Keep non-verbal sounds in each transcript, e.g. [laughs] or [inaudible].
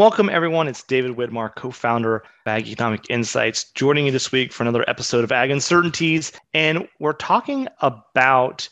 Welcome, everyone. It's David Widmar, co founder of Ag Economic Insights, joining you this week for another episode of Ag Uncertainties. And we're talking about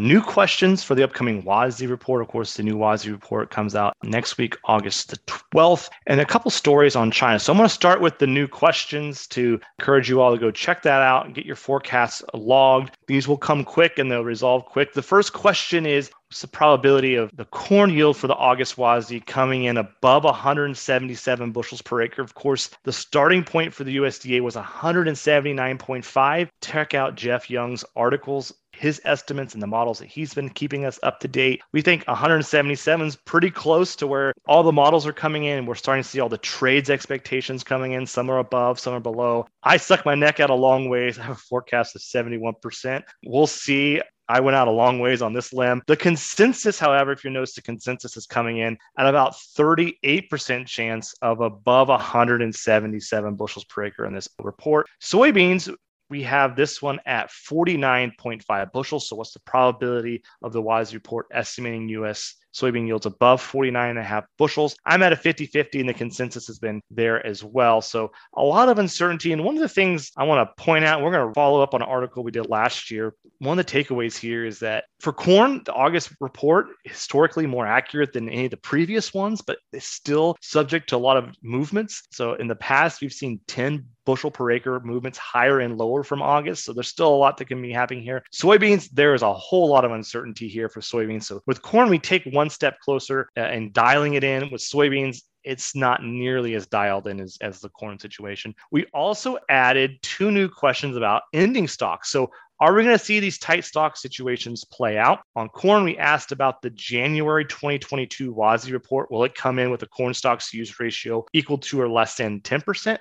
new questions for the upcoming WASDE report. Of course, the new WASDE report comes out next week, August the 12th, and a couple stories on China. So I'm going to start with the new questions to encourage you all to go check that out and get your forecasts logged. These will come quick and they'll resolve quick. The first question is What's the probability of the corn yield for the August WASDE coming in above 177 bushels per acre? Of course, the starting point for the USDA was 179.5. Check out Jeff Young's articles his estimates and the models that he's been keeping us up to date. We think 177 is pretty close to where all the models are coming in. We're starting to see all the trades expectations coming in. Some are above, some are below. I suck my neck out a long ways. [laughs] I have a forecast of 71%. We'll see. I went out a long ways on this limb. The consensus, however, if you notice, the consensus is coming in at about 38% chance of above 177 bushels per acre in this report. Soybeans, we have this one at 49.5 bushels. So, what's the probability of the WASDE report estimating US soybean yields above 49 and a half bushels. I'm at a 50 50, and the consensus has been there as well. So, a lot of uncertainty. And one of the things I want to point out, we're going to follow up on an article we did last year. One of the takeaways here is that for corn, the August report historically more accurate than any of the previous ones, but it's still subject to a lot of movements. So, in the past, we've seen 10 bushel per acre movements higher and lower from August. So there's still a lot that can be happening here. Soybeans, there is a whole lot of uncertainty here for soybeans. So with corn, we take one step closer uh, and dialing it in. With soybeans, it's not nearly as dialed in as, as the corn situation. We also added two new questions about ending stocks. So are we going to see these tight stock situations play out? On corn, we asked about the January 2022 WASDE report. Will it come in with a corn stocks use ratio equal to or less than 10%?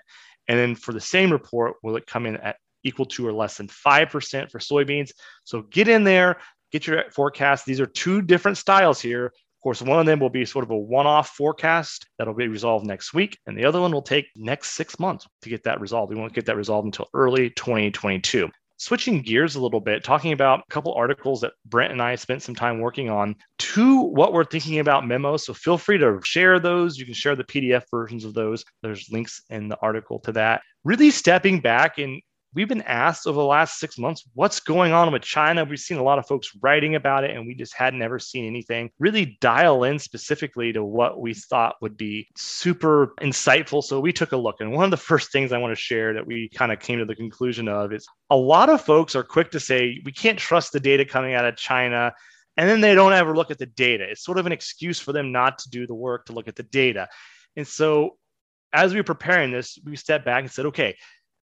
And then for the same report, will it come in at equal to or less than 5% for soybeans? So get in there, get your forecast. These are two different styles here. Of course, one of them will be sort of a one off forecast that'll be resolved next week, and the other one will take next six months to get that resolved. We won't get that resolved until early 2022 switching gears a little bit, talking about a couple articles that Brent and I spent some time working on to what we're thinking about memos. So feel free to share those. You can share the PDF versions of those. There's links in the article to that. Really stepping back and we've been asked over the last six months what's going on with China. We've seen a lot of folks writing about it, and we just had never seen anything really dial in specifically to what we thought would be super insightful. So we took a look. And one of the first things I want to share that we kind of came to the conclusion of is a lot of folks are quick to say, we can't trust the data coming out of China. And then they don't ever look at the data. It's sort of an excuse for them not to do the work to look at the data. And so as we were preparing this, we stepped back and said, okay,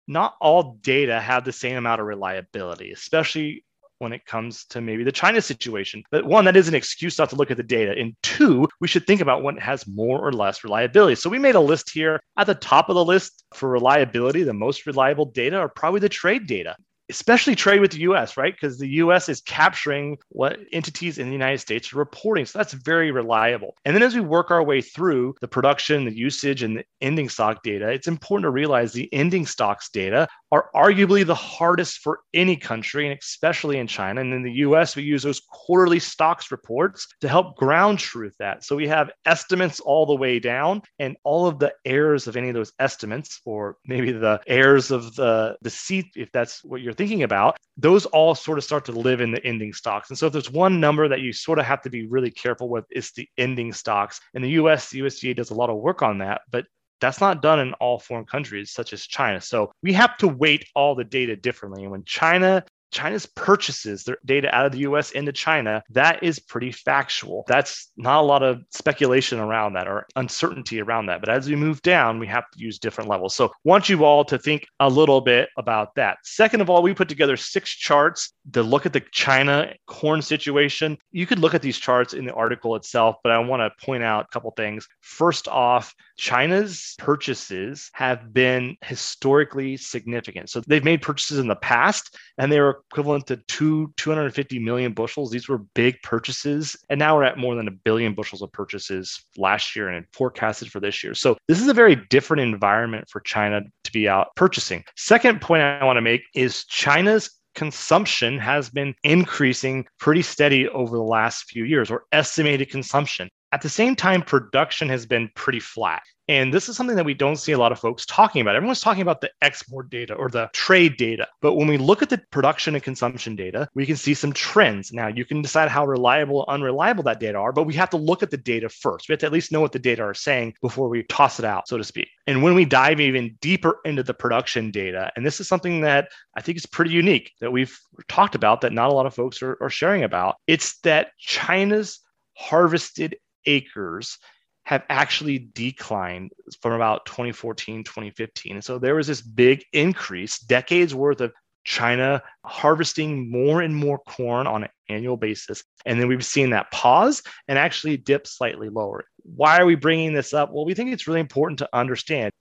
not all data have the same amount of reliability, especially when it comes to maybe the China situation. But one, that is an excuse not to look at the data. And two, we should think about what has more or less reliability. So we made a list here. At the top of the list for reliability, the most reliable data are probably the trade data especially trade with the US, right? Because the US is capturing what entities in the United States are reporting. So that's very reliable. And then as we work our way through the production, the usage, and the ending stock data, it's important to realize the ending stocks data are arguably the hardest for any country, and especially in China. And in the US, we use those quarterly stocks reports to help ground truth that. So we have estimates all the way down, and all of the errors of any of those estimates, or maybe the errors of the, the seat, if that's what you're thinking about, those all sort of start to live in the ending stocks. And so if there's one number that you sort of have to be really careful with, it's the ending stocks. In the US, the USDA does a lot of work on that, but that's not done in all foreign countries, such as China. So we have to weight all the data differently. And when China China's purchases their data out of the US into China, that is pretty factual. That's not a lot of speculation around that or uncertainty around that. But as we move down, we have to use different levels. So want you all to think a little bit about that. Second of all, we put together six charts to look at the China corn situation. You could look at these charts in the article itself, but I want to point out a couple things. First off, China's purchases have been historically significant. So they've made purchases in the past and they were equivalent to two 250 million bushels. These were big purchases. And now we're at more than a billion bushels of purchases last year and forecasted for this year. So this is a very different environment for China to be out purchasing. Second point I want to make is China's consumption has been increasing pretty steady over the last few years, or estimated consumption. At the same time, production has been pretty flat. And this is something that we don't see a lot of folks talking about. Everyone's talking about the export data or the trade data. But when we look at the production and consumption data, we can see some trends. Now, you can decide how reliable or unreliable that data are, but we have to look at the data first. We have to at least know what the data are saying before we toss it out, so to speak. And when we dive even deeper into the production data, and this is something that I think is pretty unique that we've talked about that not a lot of folks are, are sharing about, it's that China's harvested acres have actually declined from about 2014, 2015. And so there was this big increase, decades worth of China harvesting more and more corn on an annual basis. And then we've seen that pause and actually dip slightly lower. Why are we bringing this up? Well, we think it's really important to understand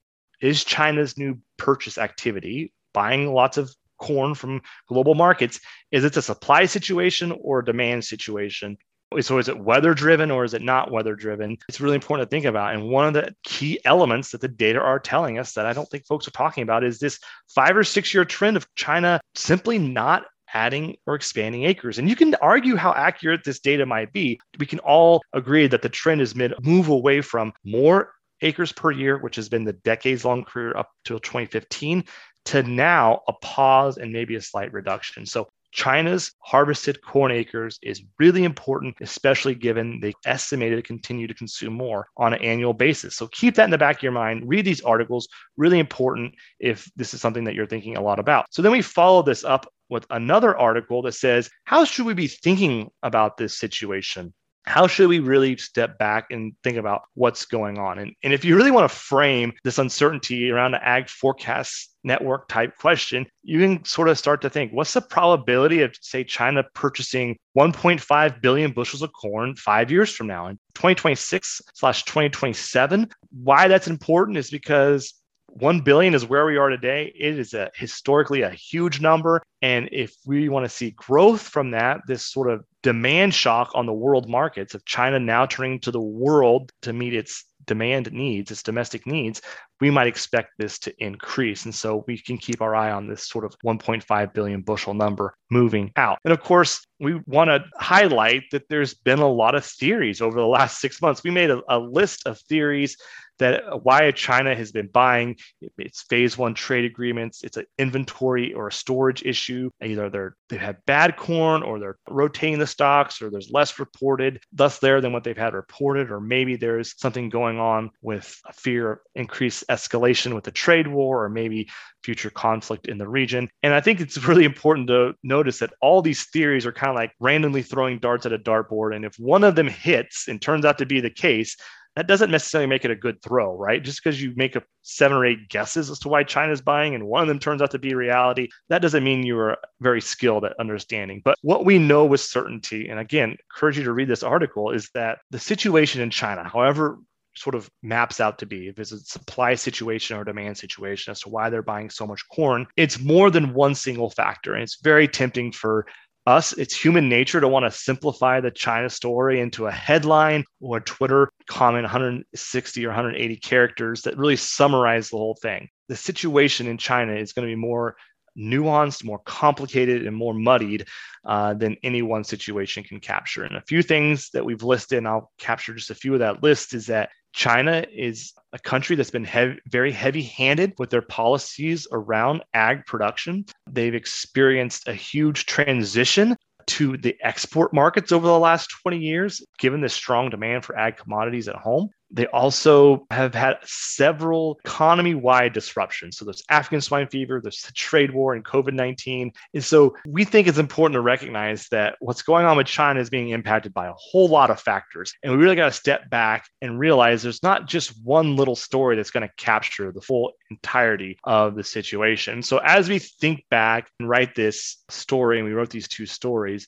is China's new purchase activity, buying lots of corn from global markets, is it a supply situation or a demand situation? So is it weather driven or is it not weather driven? It's really important to think about. And one of the key elements that the data are telling us that I don't think folks are talking about is this five or six year trend of China simply not adding or expanding acres. And you can argue how accurate this data might be. We can all agree that the trend is mid move away from more acres per year, which has been the decades long career up till 2015, to now a pause and maybe a slight reduction. So China's harvested corn acres is really important, especially given they estimated to continue to consume more on an annual basis. So keep that in the back of your mind. Read these articles, really important if this is something that you're thinking a lot about. So then we follow this up with another article that says, How should we be thinking about this situation? How should we really step back and think about what's going on? And, and if you really want to frame this uncertainty around the ag forecast network type question, you can sort of start to think what's the probability of, say, China purchasing 1.5 billion bushels of corn five years from now in 2026 slash 2027? Why that's important is because 1 billion is where we are today. It is a historically a huge number. And if we want to see growth from that, this sort of demand shock on the world markets of China now turning to the world to meet its demand needs, its domestic needs, we might expect this to increase. And so we can keep our eye on this sort of 1.5 billion bushel number moving out. And of course, we want to highlight that there's been a lot of theories over the last six months. We made a, a list of theories that why China has been buying. It's phase one trade agreements. It's an inventory or a storage issue. Either they're they have bad corn or they're rotating the stocks or there's less reported thus there than what they've had reported, or maybe there's something going on with a fear of increased escalation with the trade war or maybe future conflict in the region. And I think it's [laughs] really important to notice that all these theories are kind of like randomly throwing darts at a dartboard. And if one of them hits and turns out to be the case, that doesn't necessarily make it a good throw, right? Just because you make a seven or eight guesses as to why China's buying and one of them turns out to be reality, that doesn't mean you are very skilled at understanding. But what we know with certainty, and again, encourage you to read this article, is that the situation in China, however sort of maps out to be if it's a supply situation or demand situation as to why they're buying so much corn it's more than one single factor and it's very tempting for us, it's human nature to want to simplify the China story into a headline or a Twitter comment 160 or 180 characters that really summarize the whole thing. The situation in China is going to be more nuanced, more complicated, and more muddied uh, than any one situation can capture. And a few things that we've listed, and I'll capture just a few of that list, is that China is a country that's been heavy, very heavy handed with their policies around ag production. They've experienced a huge transition to the export markets over the last 20 years, given the strong demand for ag commodities at home. They also have had several economy wide disruptions. So there's African swine fever, there's the trade war, and COVID 19. And so we think it's important to recognize that what's going on with China is being impacted by a whole lot of factors. And we really got to step back and realize there's not just one little story that's going to capture the full entirety of the situation. So as we think back and write this story, and we wrote these two stories,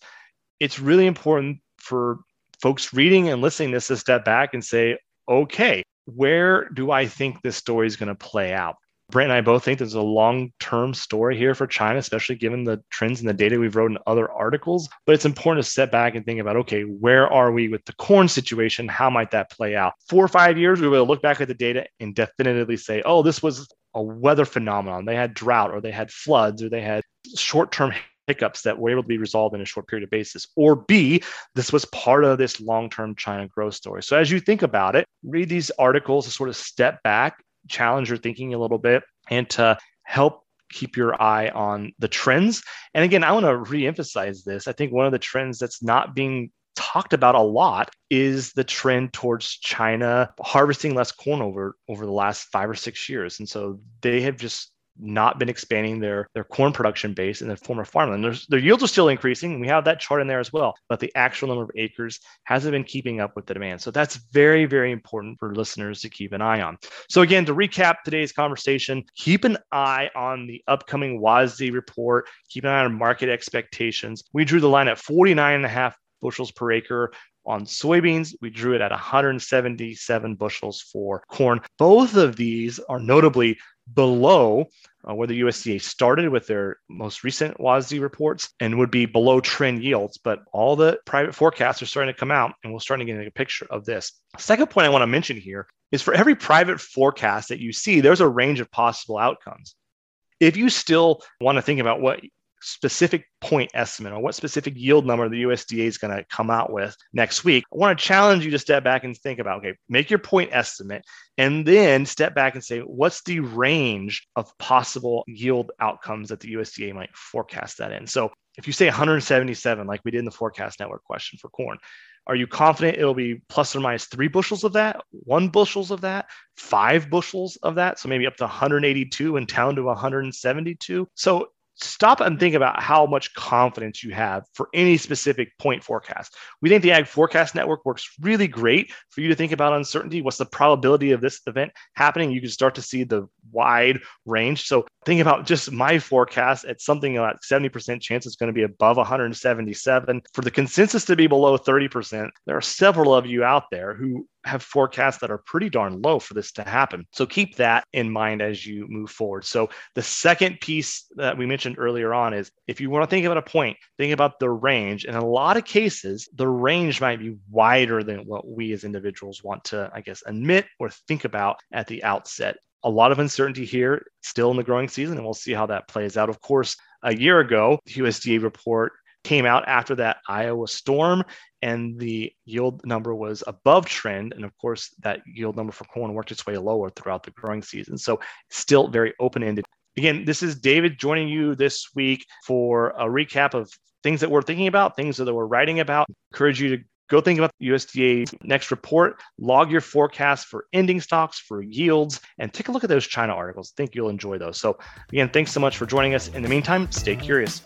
it's really important for folks reading and listening this to step back and say, okay, where do I think this story is going to play out? Brent and I both think there's a long term story here for China, especially given the trends and the data we've wrote in other articles. But it's important to step back and think about okay, where are we with the corn situation? How might that play out? Four or five years, we will look back at the data and definitively say, oh, this was a weather phenomenon. They had drought or they had floods or they had short term hiccups that were able to be resolved in a short period of basis. Or B, this was part of this long term China growth story. So as you think about it, read these articles to sort of step back, challenge your thinking a little bit, and to help keep your eye on the trends. And again, I want to re-emphasize this. I think one of the trends that's not being talked about a lot is the trend towards China harvesting less corn over over the last 5 or 6 years. And so they have just not been expanding their their corn production base in the former farmland. Their, their yields are still increasing. We have that chart in there as well, but the actual number of acres hasn't been keeping up with the demand. So that's very, very important for listeners to keep an eye on. So again, to recap today's conversation, keep an eye on the upcoming WASDE report. Keep an eye on market expectations. We drew the line at 49 and a half bushels per acre on soybeans. We drew it at 177 bushels for corn. Both of these are notably below uh, where the USDA started with their most recent WASDE reports and would be below trend yields. But all the private forecasts are starting to come out, and we're starting to get a picture of this. Second point I want to mention here is for every private forecast that you see, there's a range of possible outcomes. If you still want to think about what specific point estimate or what specific yield number the USDA is going to come out with next week, I want to challenge you to step back and think about okay, make your point estimate and then step back and say, what's the range of possible yield outcomes that the USDA might forecast that in? So if you say 177, like we did in the forecast network question for corn, are you confident it'll be plus or minus three bushels of that, one bushels of that, five bushels of that? So maybe up to 182 and down to 172. So stop and think about how much confidence you have for any specific point forecast. We think the Ag Forecast Network works really great for you to think about uncertainty. What's the probability of this event happening? You can start to see the wide range. So think about just my forecast at something about 70% chance it's going to be above 177. For the consensus to be below 30%, there are several of you out there who have forecasts that are pretty darn low for this to happen. So keep that in mind as you move forward. So the second piece that we mentioned earlier on is if you want to think about a point, think about the range. In a lot of cases, the range might be wider than what we as individuals want to, I guess, admit or think about at the outset a lot of uncertainty here still in the growing season, and we'll see how that plays out. Of course, a year ago, the USDA report came out after that Iowa storm, and the yield number was above trend. And of course, that yield number for corn worked its way lower throughout the growing season. So, still very open ended. Again, this is David joining you this week for a recap of things that we're thinking about, things that we're writing about. Encourage you to Go think about the USDA's next report, log your forecast for ending stocks, for yields, and take a look at those China articles. I think you'll enjoy those. So, again, thanks so much for joining us. In the meantime, stay curious.